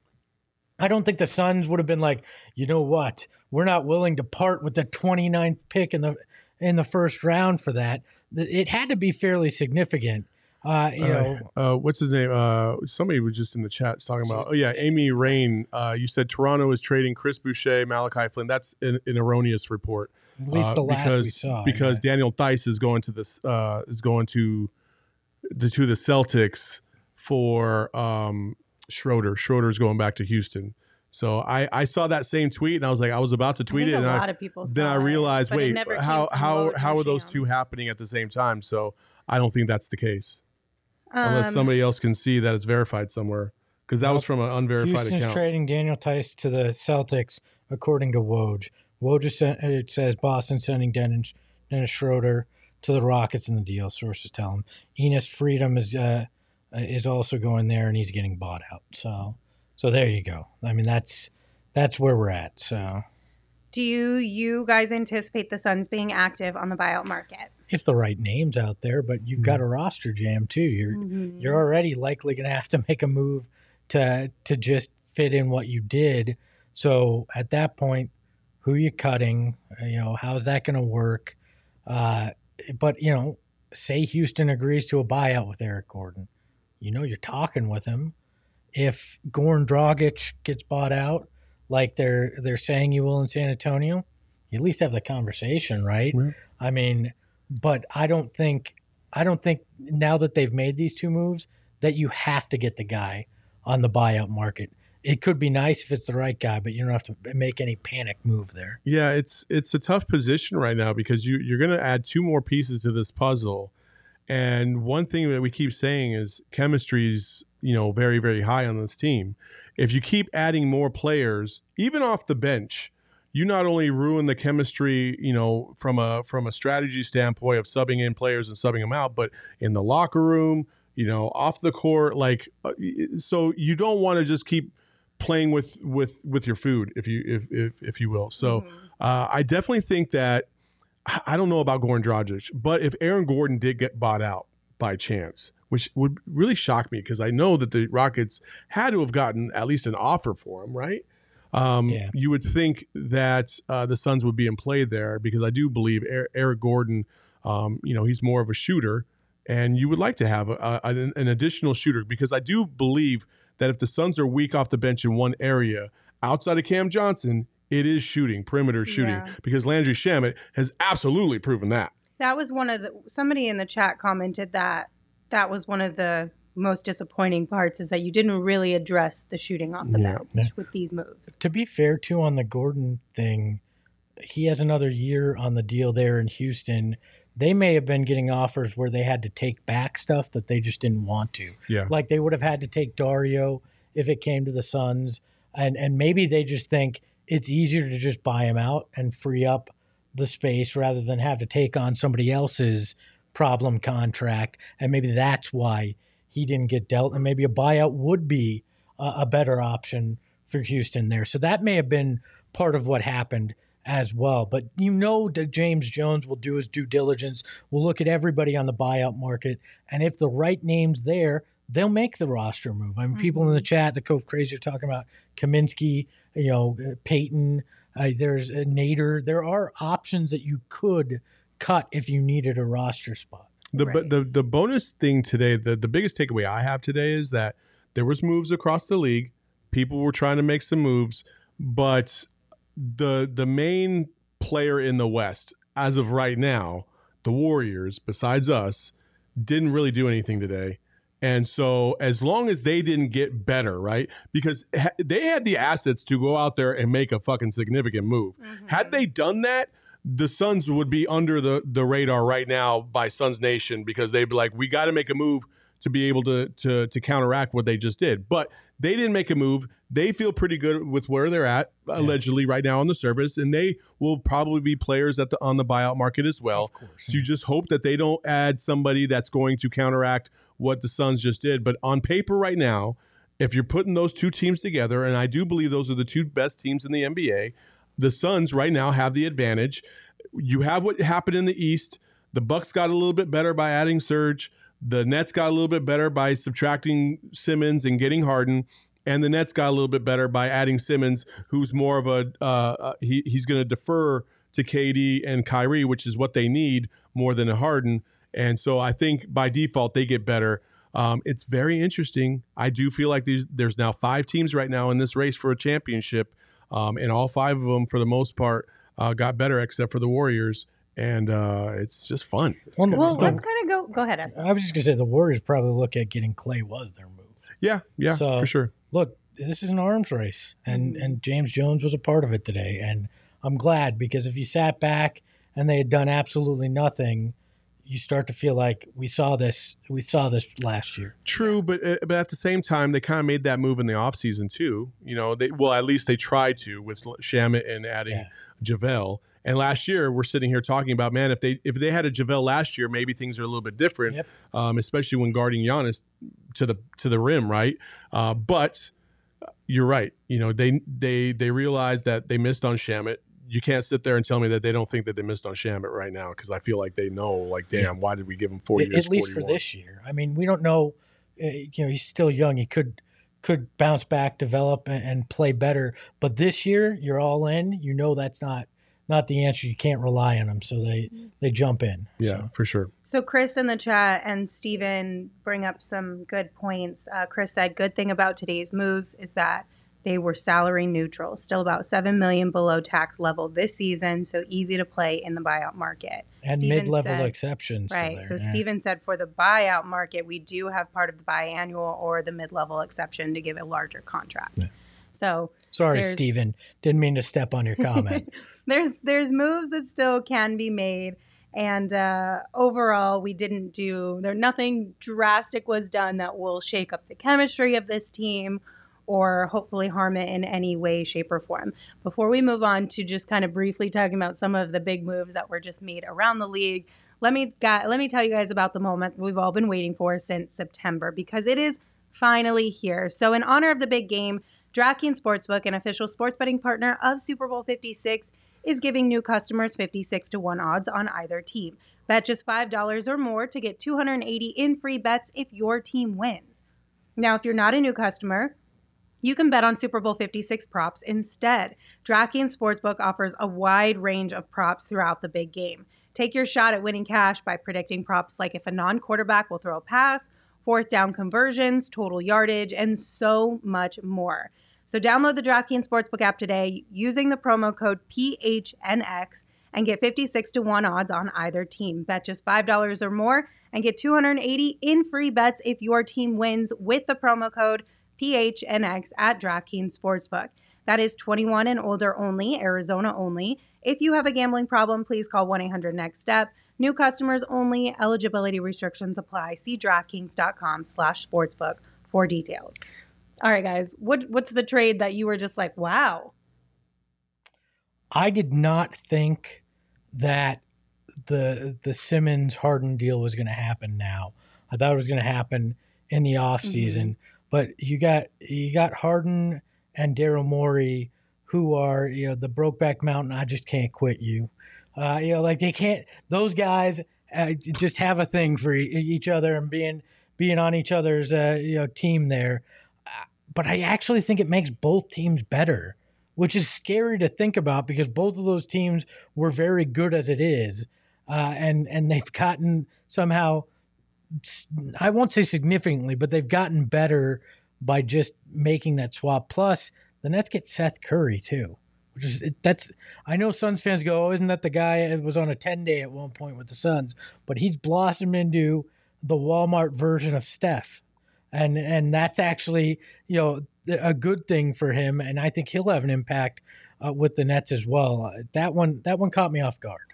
Speaker 2: I don't think the Suns would have been like, you know what, we're not willing to part with the 29th pick in the in the first round for that. It had to be fairly significant. Uh, you know,
Speaker 3: uh, what's his name? Uh, somebody was just in the chat talking about. Oh yeah, Amy Rain. Uh, you said Toronto is trading Chris Boucher, Malachi Flynn. That's an, an erroneous report.
Speaker 2: At least uh, the last
Speaker 3: because,
Speaker 2: we saw.
Speaker 3: Because yeah. Daniel Theis is going to this uh, is going to the to the Celtics for um, Schroeder. Schroeder's going back to Houston. So I, I saw that same tweet and I was like I was about to tweet it and
Speaker 1: I,
Speaker 3: then I realized it, wait how how how are those two happening at the same time? So I don't think that's the case unless um, somebody else can see that it's verified somewhere. Because that well, was from an unverified
Speaker 2: Houston's
Speaker 3: account.
Speaker 2: trading Daniel Theis to the Celtics, according to Woj. Woj sent, it says Boston sending Dennis, Dennis Schroeder to the Rockets in the deal. Sources tell him Enes Freedom is uh, is also going there, and he's getting bought out. So, so there you go. I mean, that's that's where we're at. So,
Speaker 1: do you guys anticipate the Suns being active on the buyout market?
Speaker 2: If the right names out there, but you've got a mm-hmm. roster jam too. You're mm-hmm. you're already likely going to have to make a move to to just fit in what you did. So at that point, who are you cutting? Uh, you know, how's that going to work? Uh, but you know, say Houston agrees to a buyout with Eric Gordon, you know, you're talking with him. If Goran Dragic gets bought out, like they're they're saying you will in San Antonio, you at least have the conversation, right? I mean but I don't think I don't think now that they've made these two moves that you have to get the guy on the buyout market. It could be nice if it's the right guy, but you don't have to make any panic move there.
Speaker 3: Yeah, it's it's a tough position right now because you you're going to add two more pieces to this puzzle. And one thing that we keep saying is chemistry's, you know, very very high on this team. If you keep adding more players, even off the bench, you not only ruin the chemistry, you know, from a from a strategy standpoint of subbing in players and subbing them out, but in the locker room, you know, off the court, like, uh, so you don't want to just keep playing with with with your food, if you if if, if you will. So mm-hmm. uh, I definitely think that I don't know about Goran Dragic, but if Aaron Gordon did get bought out by chance, which would really shock me because I know that the Rockets had to have gotten at least an offer for him, right? Um, yeah. You would think that uh, the Suns would be in play there because I do believe Eric Gordon, um, you know, he's more of a shooter, and you would like to have a, a, an additional shooter because I do believe that if the Suns are weak off the bench in one area outside of Cam Johnson, it is shooting, perimeter shooting, yeah. because Landry Shamet has absolutely proven that.
Speaker 1: That was one of the somebody in the chat commented that that was one of the most disappointing parts is that you didn't really address the shooting off the yeah. bench with these moves.
Speaker 2: To be fair, too, on the Gordon thing, he has another year on the deal there in Houston. They may have been getting offers where they had to take back stuff that they just didn't want to.
Speaker 3: Yeah.
Speaker 2: Like they would have had to take Dario if it came to the Suns. And and maybe they just think it's easier to just buy him out and free up the space rather than have to take on somebody else's problem contract. And maybe that's why he didn't get dealt, and maybe a buyout would be a, a better option for Houston there. So that may have been part of what happened as well. But you know that James Jones will do his due diligence. We'll look at everybody on the buyout market, and if the right name's there, they'll make the roster move. I mean, mm-hmm. people in the mm-hmm. chat, the Cove Crazy, are talking about Kaminsky, you know, uh, Payton. Uh, there's a Nader. There are options that you could cut if you needed a roster spot.
Speaker 3: The right. the the bonus thing today, the the biggest takeaway I have today is that there was moves across the league. People were trying to make some moves, but the the main player in the West as of right now, the Warriors, besides us, didn't really do anything today. And so, as long as they didn't get better, right? Because ha- they had the assets to go out there and make a fucking significant move. Mm-hmm. Had they done that, the Suns would be under the, the radar right now by Suns Nation because they'd be like, we got to make a move to be able to, to to counteract what they just did. But they didn't make a move. They feel pretty good with where they're at, yeah. allegedly right now on the surface, and they will probably be players at the on the buyout market as well. Course, so yeah. you just hope that they don't add somebody that's going to counteract what the Suns just did. But on paper right now, if you're putting those two teams together, and I do believe those are the two best teams in the NBA, the Suns right now have the advantage. You have what happened in the East. The Bucks got a little bit better by adding Serge. The Nets got a little bit better by subtracting Simmons and getting Harden, and the Nets got a little bit better by adding Simmons, who's more of a uh, uh he, he's going to defer to KD and Kyrie, which is what they need more than a Harden. And so I think by default they get better. Um, it's very interesting. I do feel like there's now five teams right now in this race for a championship, um, and all five of them, for the most part, uh, got better except for the Warriors and uh, it's just fun. It's
Speaker 1: well, well let's kind of go. Go ahead.
Speaker 2: I was just gonna say the Warriors probably look at getting Clay was their move.
Speaker 3: Yeah, yeah, so, for sure.
Speaker 2: Look, this is an arms race, and mm-hmm. and James Jones was a part of it today, and I'm glad because if you sat back and they had done absolutely nothing, you start to feel like we saw this we saw this last year.
Speaker 3: True, but uh, but at the same time they kind of made that move in the offseason too. You know, they well at least they tried to with Shamet and adding yeah. JaVale and last year, we're sitting here talking about, man, if they if they had a JaVale last year, maybe things are a little bit different, yep. um, especially when guarding Giannis to the to the rim, right? Uh, but you're right. You know, they they they realized that they missed on Shamet. You can't sit there and tell me that they don't think that they missed on Shamet right now because I feel like they know, like, damn, yeah. why did we give him four
Speaker 2: at,
Speaker 3: years?
Speaker 2: At least 41? for this year. I mean, we don't know. Uh, you know, he's still young. He could could bounce back, develop, and, and play better. But this year, you're all in. You know that's not not the answer. You can't rely on them, so they they jump in.
Speaker 3: Yeah,
Speaker 2: so.
Speaker 3: for sure.
Speaker 1: So Chris in the chat and Steven bring up some good points. Uh, Chris said, "Good thing about today's moves is that they were salary neutral, still about seven million below tax level this season, so easy to play in the buyout market."
Speaker 2: And Steven mid-level said, exceptions,
Speaker 1: right?
Speaker 2: So
Speaker 1: yeah. Steven said, for the buyout market, we do have part of the biannual or the mid-level exception to give a larger contract. Yeah. So
Speaker 2: sorry, Stephen. Didn't mean to step on your comment. [laughs]
Speaker 1: there's there's moves that still can be made. And uh, overall, we didn't do there. Nothing drastic was done that will shake up the chemistry of this team, or hopefully harm it in any way, shape, or form. Before we move on to just kind of briefly talking about some of the big moves that were just made around the league, let me let me tell you guys about the moment we've all been waiting for since September because it is finally here. So, in honor of the big game, DraftKings Sportsbook, an official sports betting partner of Super Bowl 56, is giving new customers 56 to 1 odds on either team. Bet just $5 or more to get 280 in free bets if your team wins. Now, if you're not a new customer, you can bet on Super Bowl 56 props instead. DraftKings Sportsbook offers a wide range of props throughout the big game. Take your shot at winning cash by predicting props like if a non quarterback will throw a pass, fourth down conversions, total yardage, and so much more. So download the DraftKings Sportsbook app today using the promo code PHNX and get 56 to 1 odds on either team. Bet just $5 or more and get 280 in free bets if your team wins with the promo code PHNX at DraftKings Sportsbook. That is 21 and older only, Arizona only. If you have a gambling problem, please call 1 800 NEXT STEP. New customers only. Eligibility restrictions apply. See DraftKings.com slash sportsbook for details. All right, guys. What what's the trade that you were just like, wow?
Speaker 2: I did not think that the the Simmons Harden deal was going to happen now. I thought it was going to happen in the off mm-hmm. season, mm-hmm. But you got you got Harden and Daryl Morey, who are you know the Brokeback Mountain. I just can't quit you. Uh, you know, like they can't. Those guys uh, just have a thing for e- each other and being being on each other's uh, you know team there. Uh, but I actually think it makes both teams better, which is scary to think about because both of those teams were very good as it is, uh, and and they've gotten somehow. I won't say significantly, but they've gotten better by just making that swap. Plus, the Nets get Seth Curry too, which is that's. I know Suns fans go, "Oh, isn't that the guy that was on a ten day at one point with the Suns?" But he's blossomed into the Walmart version of Steph, and and that's actually you know a good thing for him, and I think he'll have an impact uh, with the Nets as well. That one that one caught me off guard.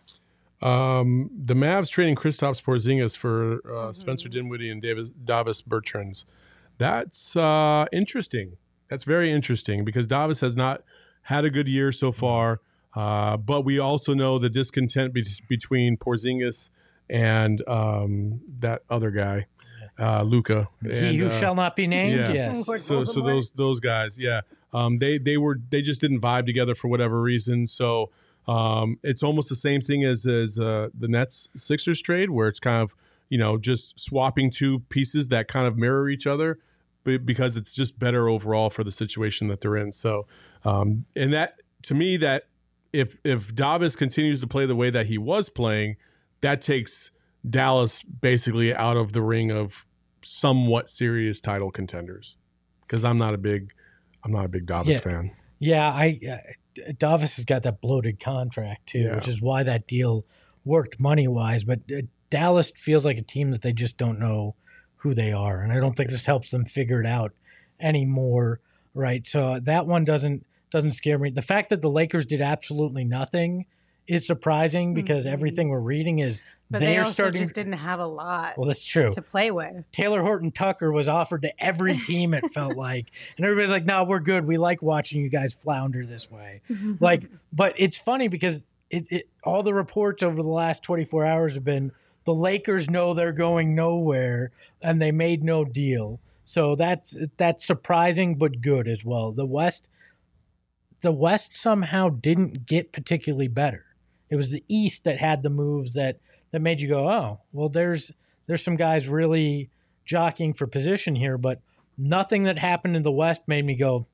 Speaker 3: Um, the Mavs trading Kristaps Porzingis for uh, mm-hmm. Spencer Dinwiddie and Davis, Davis Bertans. That's uh, interesting. That's very interesting because Davis has not had a good year so far. Uh, but we also know the discontent be- between Porzingis and um, that other guy, uh, Luka.
Speaker 2: He who
Speaker 3: uh,
Speaker 2: shall not be named.
Speaker 3: yeah.
Speaker 2: Yes.
Speaker 3: So, so those those guys, yeah, um, they they were they just didn't vibe together for whatever reason. So um, it's almost the same thing as as uh, the Nets Sixers trade, where it's kind of you know just swapping two pieces that kind of mirror each other but because it's just better overall for the situation that they're in. So, um, and that to me, that if if Davis continues to play the way that he was playing, that takes Dallas basically out of the ring of somewhat serious title contenders. Because I'm not a big, I'm not a big Davis
Speaker 2: Yeah.
Speaker 3: fan.
Speaker 2: Yeah, I uh, Davis has got that bloated contract too,
Speaker 3: Yeah.
Speaker 2: which is why that deal worked money wise. But uh, Dallas feels like a team that they just don't know who they are, and I don't think this helps them figure it out anymore. Right, so that one doesn't doesn't scare me. The fact that the Lakers did absolutely nothing is surprising because
Speaker 1: Mhm.
Speaker 2: everything we're reading is
Speaker 1: But they also
Speaker 2: starting.
Speaker 1: just didn't have a lot
Speaker 2: well, that's true.
Speaker 1: to play with.
Speaker 2: Talen Horton Tucker was offered to every team, it felt [laughs] like. And everybody's like, no, we're good. We like watching you guys flounder this way. [laughs] Like, but it's funny because it, it all the reports over the last 24 hours have been the Lakers know they're going nowhere and they made no deal. So that's that's surprising but good as well. The West the West somehow didn't get particularly better. It was the East that had the moves that that made you go, "Oh, well there's there's some guys really jockeying for position here, but nothing that happened in the West made me go,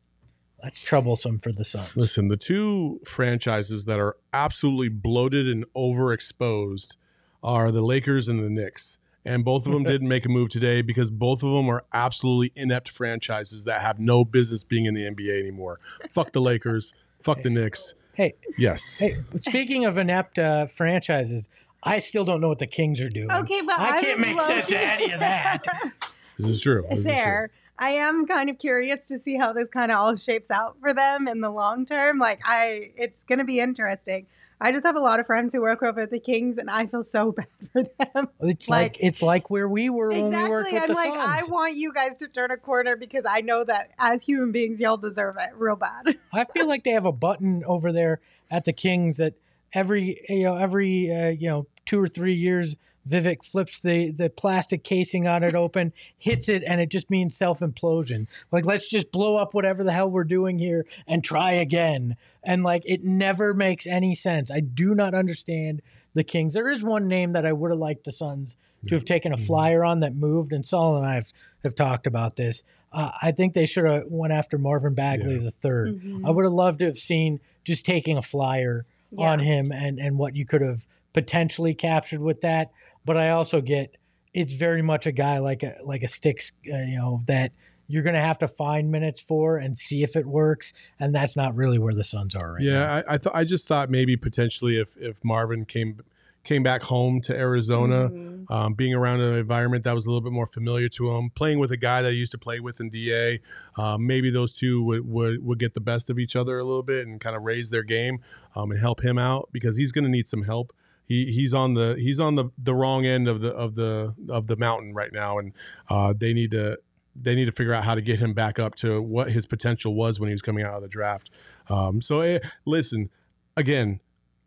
Speaker 2: that's troublesome for the Suns."
Speaker 3: Listen, the two franchises that are absolutely bloated and overexposed are the Lakers and the Knicks. And both of them [laughs] didn't make a move today because both of them are absolutely inept franchises that have no business being in the NBA anymore. Fuck the Lakers. Fuck the Knicks.
Speaker 2: Hey,
Speaker 3: Yes.
Speaker 2: hey, speaking of inept uh, franchises, I still don't know what the Kings are doing.
Speaker 1: Okay, but
Speaker 2: I
Speaker 1: I
Speaker 2: can't make
Speaker 1: love
Speaker 2: sense of
Speaker 1: to-
Speaker 2: any of that. [laughs]
Speaker 3: This is true. This is true.
Speaker 1: I am kind of curious to see how this kind of all shapes out for them in the long term. Like I it's going to be interesting. I just have a lot of friends who work over at the Kings and I feel so [laughs] bad for them.
Speaker 2: It's like,
Speaker 1: Like-
Speaker 2: it's like where we were when we worked
Speaker 1: Exactly.
Speaker 2: with
Speaker 1: I'm
Speaker 2: the
Speaker 1: like I want you guys to turn a corner because I know that as human beings y'all deserve it real bad. [laughs]
Speaker 2: I feel like they have a button over there at the Kings that every you know every uh, you know two or three years Vivek flips the the plastic casing on it open, hits it, and it just means self implosion. Like let's just blow up whatever the hell we're doing here and try again. And like it never makes any sense. I do not understand the Kings. There is one name that I would have liked the Suns to have taken a flyer on that moved, and Saul and I have, have talked about this. Uh, I think they should have went after Marvin Bagley
Speaker 3: Yeah.
Speaker 2: the 3rd I would have loved to have seen just taking a flyer on him and and what you could have potentially captured with that. But I also get it's very much a guy like a like a sticks, uh, you know, that you're going to have to find minutes for and see if it works, and that's not really where the Suns are right now.
Speaker 3: Yeah, I I, th- I just thought maybe potentially if if Marvin came came back home to Arizona,
Speaker 1: Mhm.
Speaker 3: um, being around an environment that was a little bit more familiar to him, playing with a guy that he used to play with in DA, uh, maybe those two would, would would get the best of each other a little bit and kind of raise their game um, and help him out because he's going to need some help. He, he's on the he's on the, the wrong end of the of the of the mountain right now, and uh, they need to they need to figure out how to get him back up to what his potential was when he was coming out of the draft. Um, so eh, listen, again,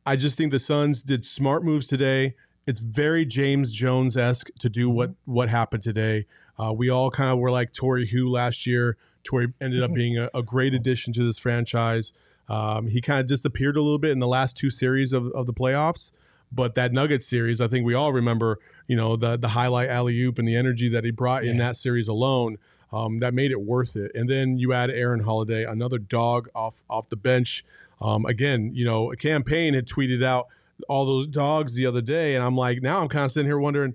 Speaker 3: I just think the Suns did smart moves today. It's very James Jones esque to do what what happened today. Uh, we all kind of were like Torrey Hugh last year, Torrey ended up being a, a great addition to this franchise. Um, he kind of disappeared a little bit in the last two series of, of the playoffs. But that Nuggets series, I think we all remember, you know, the the highlight alley oop and the energy that he brought yeah. in that series alone. Um, that made it worth it. And then you add Aaron Holiday, another dog off off the bench. Um, again, you know, a Cam Payne had tweeted out all those dogs the other day, and I'm like, now I'm kind of sitting here wondering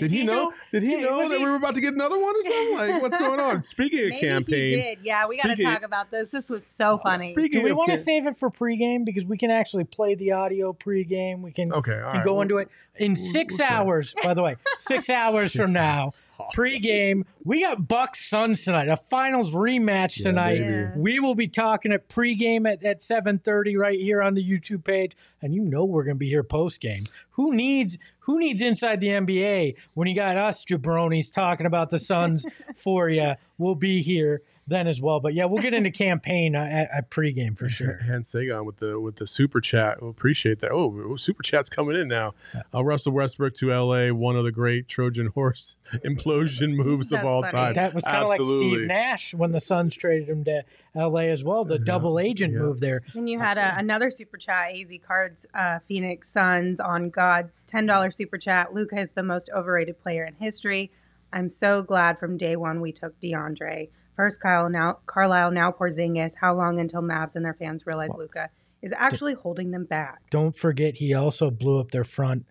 Speaker 3: did he, he know? Did he know that he, we were about to get another one or something? Like, what's going on? [laughs] Speaking of Cam Payne,
Speaker 1: he did. Yeah, we got to talk about this. This was so funny.
Speaker 2: Speaking Do we want to save it for pregame because we can actually play the audio pregame. We can okay, can go we'll, into it in 6 we'll hours. by the way, [laughs] six hours six from now, awesome. pregame. We got Bucks Suns tonight, a finals rematch yeah, tonight. Yeah. We will be talking at pregame at at seven thirty right here on the YouTube page, and you know we're going to be here postgame. Who needs who needs inside the NBA when you got us jabronis talking about the Suns [laughs] for you? We'll be here then as well. But yeah, we'll get into [laughs] campaign Payne uh, at, at pregame for sure.
Speaker 3: Hans Sagan with the with the super chat. We'll appreciate that. Oh, super chat's coming in now. Uh, Russell Westbrook to LA, one of the great Trojan horse [laughs] implosion moves of all
Speaker 2: funny.
Speaker 3: time.
Speaker 2: That was kind of like Steve Nash when the Suns traded him to LA as well. The yeah, double agent yeah. move there.
Speaker 1: And you had a, another super chat, AZ Cards, uh, Phoenix Suns on God, ten dollars super chat. Luka is the most overrated player in history. I'm so glad from day one we took DeAndre. First Kyle, now Carlisle, now Porzingis. How long until Mavs and their fans realize well, Luka is actually holding them back?
Speaker 2: Don't forget, he also blew up their front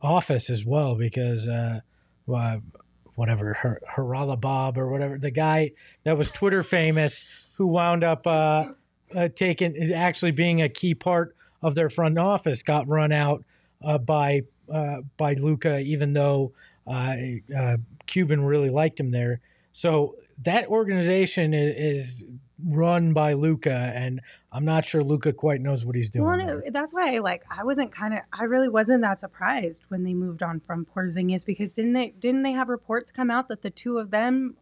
Speaker 2: office as well because uh, uh, whatever Harala Bob or whatever the guy that was Twitter [laughs] famous who wound up uh, uh, taking actually being a key part of their front office got run out uh, by uh, by Luka, even though uh, uh, Cuban really liked him there. So that organization is, is run by Luka, and I'm not sure Luka quite knows what he's doing.
Speaker 1: Well, that's why like I wasn't kind of I really wasn't that surprised when they moved on from Porzingis because didn't they didn't they have reports come out that the two of them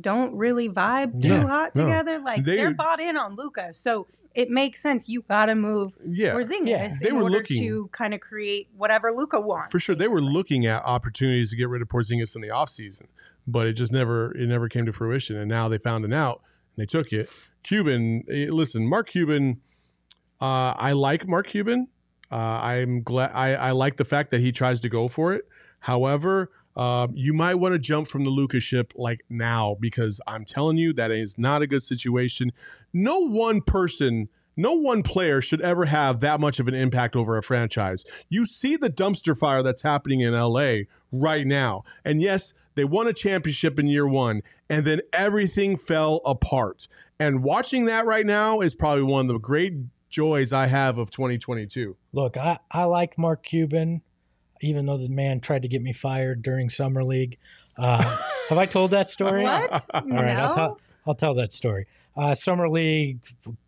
Speaker 1: don't really vibe too yeah, hot together? No. Like they, are bought in on Luka, so it makes sense. You got to move yeah. Porzingis yeah. They in were order looking, to kind of create whatever Luka wants.
Speaker 3: For sure, basically. they were looking at opportunities to get rid of Porzingis in the offseason but it just never it never came to fruition. And now they found an out and they took it. Cuban, eh, listen, Mark Cuban. Uh, I like Mark Cuban. Uh, I'm glad. I, I like the fact that he tries to go for it. However, uh, you might want to jump from the Luka's ship like now because I'm telling you that is not a good situation. No one person no one player should ever have that much of an impact over a franchise. You see the dumpster fire that's happening in LA right now. And yes, they won a championship in year one, and then everything fell apart. And watching that right now is probably one of the great joys I have of 2022.
Speaker 2: Look, I, I like Mark Cuban, even though the man tried to get me fired during Summer League. Uh, [laughs] have I told that story?
Speaker 1: what?
Speaker 2: All right, no? I'll, tell, I'll tell that story. Uh, Summer League,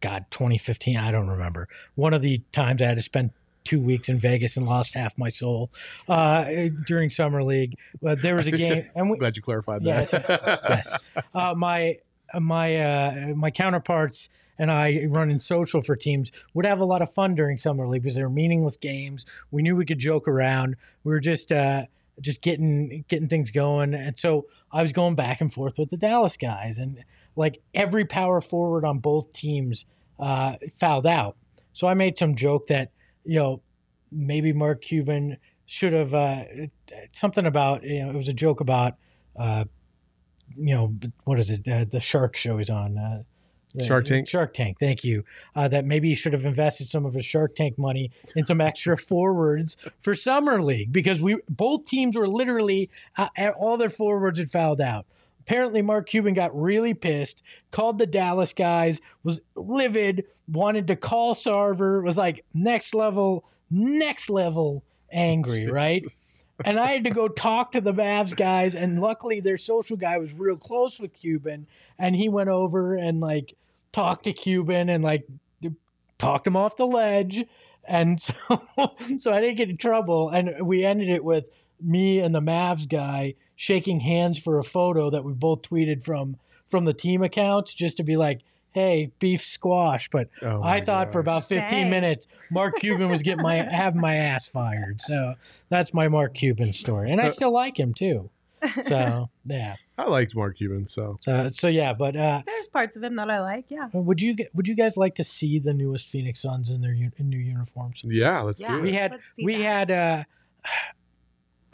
Speaker 2: God, 2015, I don't remember. One of the times I had to spend two weeks in Vegas and lost half my soul uh, during summer league. But there was a [laughs] game. And
Speaker 3: we, Glad you clarified that.
Speaker 2: yes, [laughs] uh, my my uh, my counterparts and I running social for teams would have a lot of fun during summer league because they were meaningless games. We knew we could joke around. We were just uh, just getting getting things going, and so I was going back and forth with the Dallas guys, and like every power forward on both teams uh, fouled out. So I made some joke that you know, maybe Mark Cuban should have uh, something about you know it was a joke about uh, you know what is it uh, the shark show he's on uh,
Speaker 3: the, Shark Tank.
Speaker 2: Shark Tank. Thank you. Uh, that maybe he should have invested some of his Shark Tank money in some extra [laughs] forwards for summer league because we both teams were literally uh, all their forwards had fouled out. Apparently, Mark Cuban got really pissed, called the Dallas guys, was livid, wanted to call Sarver, was like next level, next level angry, [laughs] right? and I had to go talk to the Mavs guys, and luckily their social guy was real close with Cuban, and he went over and like talked to Cuban and like talked him off the ledge, and [laughs] so so I didn't get in trouble, and we ended it with me and the Mavs guy shaking hands for a photo that we both tweeted from from the team accounts just to be like, hey, beef squash. But oh I thought gosh. for about 15 Dang. minutes, Mark Cuban was getting my [laughs] having my ass fired. So that's my Mark Cuban story. And I still like him too. So [laughs] yeah.
Speaker 3: I liked Mark Cuban. So
Speaker 2: So so yeah, but uh,
Speaker 1: There's parts of him that I like. Yeah.
Speaker 2: would you get- would you guys like to see the newest Phoenix Suns in their in new uniforms?
Speaker 3: yeah, let's
Speaker 1: Yeah.
Speaker 3: do
Speaker 2: We had
Speaker 1: Let's see
Speaker 2: we
Speaker 1: that.
Speaker 2: had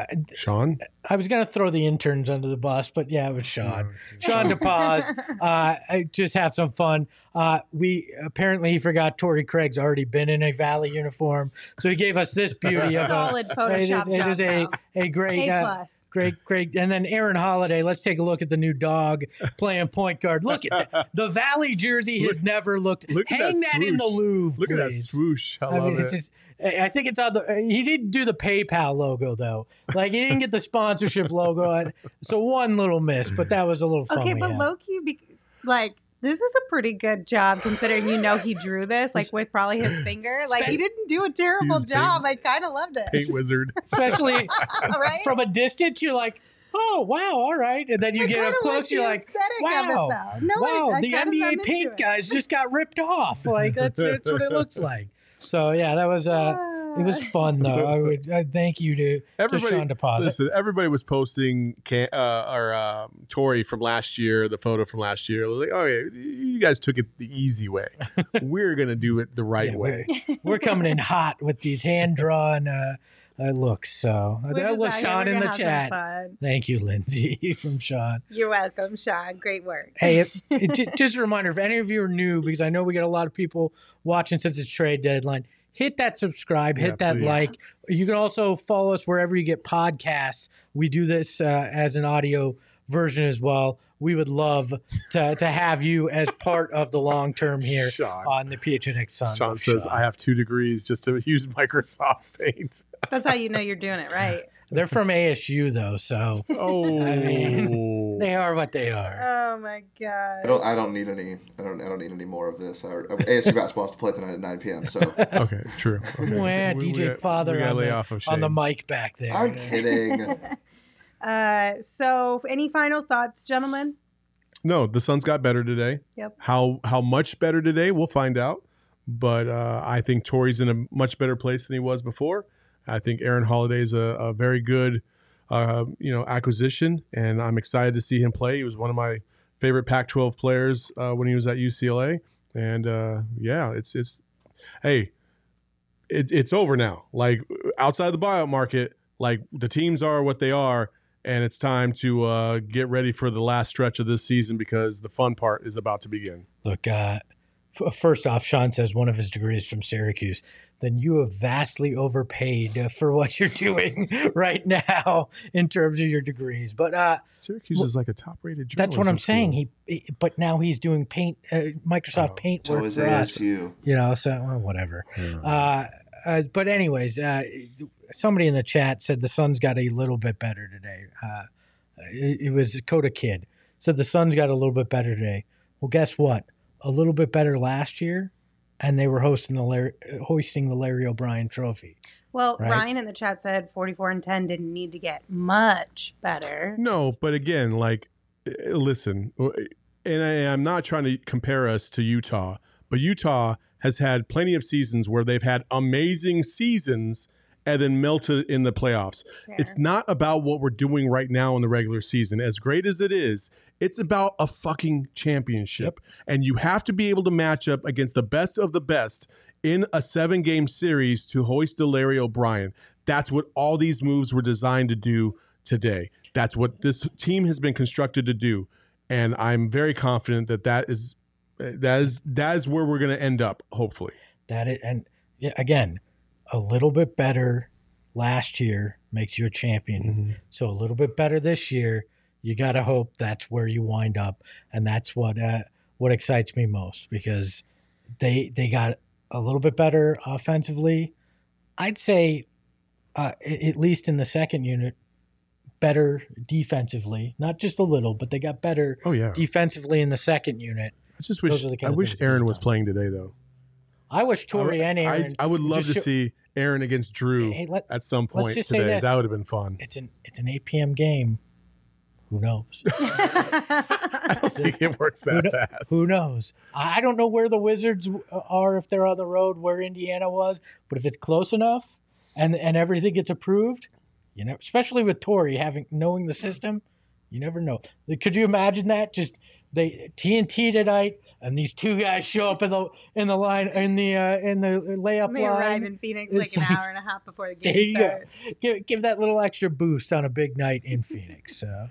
Speaker 2: uh, [sighs]
Speaker 3: Sean.
Speaker 2: I was gonna throw the interns under the bus, but yeah, it was Sean. Sean [laughs] DePaz. uh, I just have some fun. Uh, we apparently he forgot Torrey Craig's already been in a Valley uniform, so he gave us this beauty of a.
Speaker 1: Solid [laughs]
Speaker 2: It is,
Speaker 1: Photoshop
Speaker 2: it
Speaker 1: job.
Speaker 2: is a, a great,
Speaker 1: A
Speaker 2: uh, great, great. And then Aaron Holiday. Let's take a look at the new dog playing point guard. Look at that. The Valley jersey has
Speaker 3: Look-
Speaker 2: never looked.
Speaker 3: look at
Speaker 2: Hang
Speaker 3: that
Speaker 2: that, in the. Louvre.
Speaker 3: Look at that swoosh. I,
Speaker 2: I
Speaker 3: love
Speaker 2: mean,
Speaker 3: it.
Speaker 2: it's just. I I think it's on the. He didn't do the PayPal logo though. Like he didn't get the [laughs] sponsorship logo. on- So one little miss, but that was a little fun.
Speaker 1: Okay, but
Speaker 2: had.
Speaker 1: low key, like this is a pretty good job considering you know he drew this like with probably his [laughs] finger. Like he didn't do a terrible
Speaker 3: He was
Speaker 1: job. I kind of loved it.
Speaker 3: Paint wizard. [laughs]
Speaker 2: especially [laughs]
Speaker 1: right?
Speaker 2: from a distance, you're like, oh wow, all right, and then you
Speaker 1: I
Speaker 2: get up close, you're like,
Speaker 1: aesthetic
Speaker 2: wow,
Speaker 1: of it, though. No,
Speaker 2: wow,
Speaker 1: I, I
Speaker 2: the NBA paint guys just got ripped off. Like that's that's what it looks like. So yeah, that was uh, it was fun though. I [laughs] would I thank you to, to
Speaker 3: Everybody,
Speaker 2: Sean DePosit.
Speaker 3: listen. Everybody was posting can, uh, or um, Torrey from last year, the photo from last year. Was like, oh yeah, you guys took it the easy way. [laughs] We're gonna do it the right
Speaker 2: Yeah,
Speaker 3: way.
Speaker 2: We're, [laughs] we're coming in hot with these hand drawn uh, uh, looks. So
Speaker 1: We're
Speaker 2: that
Speaker 1: just
Speaker 2: was
Speaker 1: out here,
Speaker 2: Sean in the chat. Thank you, Lindsay from Sean.
Speaker 1: You're welcome, Sean. Great work.
Speaker 2: Hey, it, it, just a reminder if any of you are new, because I know we get a lot of people watching since it's trade deadline, hit that subscribe, hit
Speaker 3: Yeah,
Speaker 2: that
Speaker 3: please.
Speaker 2: like. You can also follow us wherever you get podcasts. We do this uh, as an audio version as well. We would love to, to have you as part of the long term here
Speaker 3: Sean.
Speaker 2: on the PHNX Suns.
Speaker 3: Sean says,
Speaker 2: Sean.
Speaker 3: "I have two degrees just to use [laughs] Microsoft Paint."
Speaker 1: That's how you know you're doing it right.
Speaker 2: They're from ASU though, so
Speaker 3: Oh,
Speaker 2: I mean, they are what they are.
Speaker 1: Oh my god.
Speaker 4: I don't. I don't need any. I don't. I don't need any more of this. I, ASU basketball has to play tonight at 9 p.m. So [laughs]
Speaker 3: okay, true. Okay.
Speaker 2: Wah,
Speaker 3: We- we
Speaker 2: DJ
Speaker 3: got-
Speaker 2: Father
Speaker 3: we
Speaker 2: on
Speaker 3: lay
Speaker 2: the,
Speaker 3: off of
Speaker 2: on the mic back there.
Speaker 4: I'm kidding. [laughs] [laughs]
Speaker 1: Uh, so any final thoughts, gentlemen?
Speaker 3: No, the Suns got better today.
Speaker 1: Yep.
Speaker 3: How how much better today? We'll find out. But uh, I think Torrey's in a much better place than he was before. I think Aaron Holiday is a, a very good, uh, you know, acquisition, and I'm excited to see him play. He was one of my favorite Pac-12 players uh, when he was at UCLA, and uh, yeah, it's it's, hey, it, it's over now. Like outside the buyout market, like the teams are what they are, and it's time to uh, get ready for the last stretch of this season because the fun part is about to begin.
Speaker 2: Look, uh, first off, Sean says one of his degrees from Syracuse. Then you have vastly overpaid for what you're doing [laughs] right now in terms of your degrees. But uh,
Speaker 3: Syracuse
Speaker 2: Well,
Speaker 3: is like a top-rated.
Speaker 2: that's what I'm
Speaker 3: journalism
Speaker 2: saying. He, he- but now he's doing paint, uh, Microsoft
Speaker 3: Oh.
Speaker 2: Paint
Speaker 4: so
Speaker 2: work
Speaker 4: is
Speaker 2: for us.
Speaker 4: ASU.
Speaker 2: You know, so well, whatever. Uh, uh, but anyways, uh, somebody in the chat said the Suns got a little bit better today. Uh, it, it was Coda Kid said the Suns got a little bit better today. Well, guess what? A little bit better last year, and they were hosting the Larry, hoisting the Larry O'Brien Trophy.
Speaker 1: Well,
Speaker 2: Right.
Speaker 1: Ryan in the chat said 44 and 10 didn't need to get much better.
Speaker 3: No, but again, like, uh, listen, and I, I'm not trying to compare us to Utah, but Utah has had plenty of seasons where they've had amazing seasons and then melted in the playoffs. It's not about what we're doing right now in the regular season. As great as it is, it's about a fucking championship. And you have to be able to match up against the best of the best in a seven game series to hoist the Larry O'Brien. That's what all these moves were designed to do today. That's what this team has been constructed to do. And I'm very confident that that is that is that is where we're going to end up hopefully.
Speaker 2: That it, and yeah, again, a little bit better last year makes you a champion. Mm-hmm. So a little bit better this year. You got to hope that's where you wind up, and that's what uh, what excites me most because they they got a little bit better offensively. I'd say, uh, at least in the second unit, better defensively. Not just a little, but they got better
Speaker 3: Oh yeah.
Speaker 2: defensively in the second unit.
Speaker 3: I just wish
Speaker 2: are the kind
Speaker 3: I wish Aaron was playing today though.
Speaker 2: I wish Torrey
Speaker 3: I,
Speaker 2: and Aaron.
Speaker 3: I, I would love to
Speaker 2: show-
Speaker 3: see Aaron against Jrue
Speaker 2: Hey, let-
Speaker 3: at some point today. That would have been fun.
Speaker 2: it's an it's an 8 p.m. game. Who knows? [laughs]
Speaker 3: I don't think it works
Speaker 2: Who
Speaker 3: that
Speaker 2: kno-
Speaker 3: fast.
Speaker 2: Who knows? I I don't know where the Wizards are if they're on the road where Indiana was, but if it's close enough and and everything gets approved, You know, especially with Torrey having knowing the system, you never know. Could you imagine that? Just they TNT tonight, and these two guys show up in the in the line in the uh, in the layup
Speaker 1: they
Speaker 2: line.
Speaker 1: arrive in Phoenix like an hour and a half before the [laughs] game starts.
Speaker 2: Give give that little extra boost on a big night in Phoenix. So.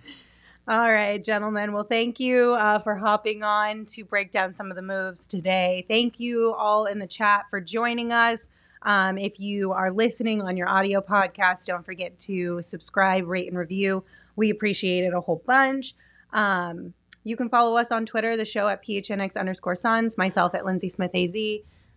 Speaker 1: All right, gentlemen. Well, thank you uh, for hopping on to break down some of the moves today. Thank you all in the chat for joining us. Um, if you are listening on your audio podcast, don't forget to subscribe, rate, and review. We appreciate it a whole bunch. Um, you can follow us on Twitter, the show at PHNX underscore Suns, myself at Lindsay Smith AZ,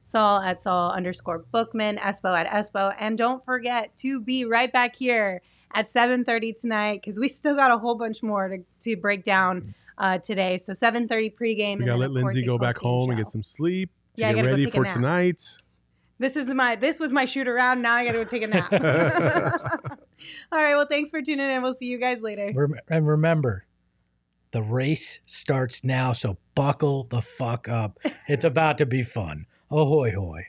Speaker 1: Saul at Saul underscore Bookman, Espo at Espo. And don't forget to be right back here at 7.30 tonight because we still got a whole bunch more to, to break down uh, today. So 7.30 pregame.
Speaker 3: We got to let Lindsay go back home show. and get some sleep to yeah, get ready for tonight.
Speaker 1: This is my this was my shoot around. Now I got to go take a nap. [laughs] All right. Well, thanks for tuning in. We'll see you guys later.
Speaker 2: And remember, the race starts now, so buckle the fuck up. It's about to be fun. Ahoy hoy.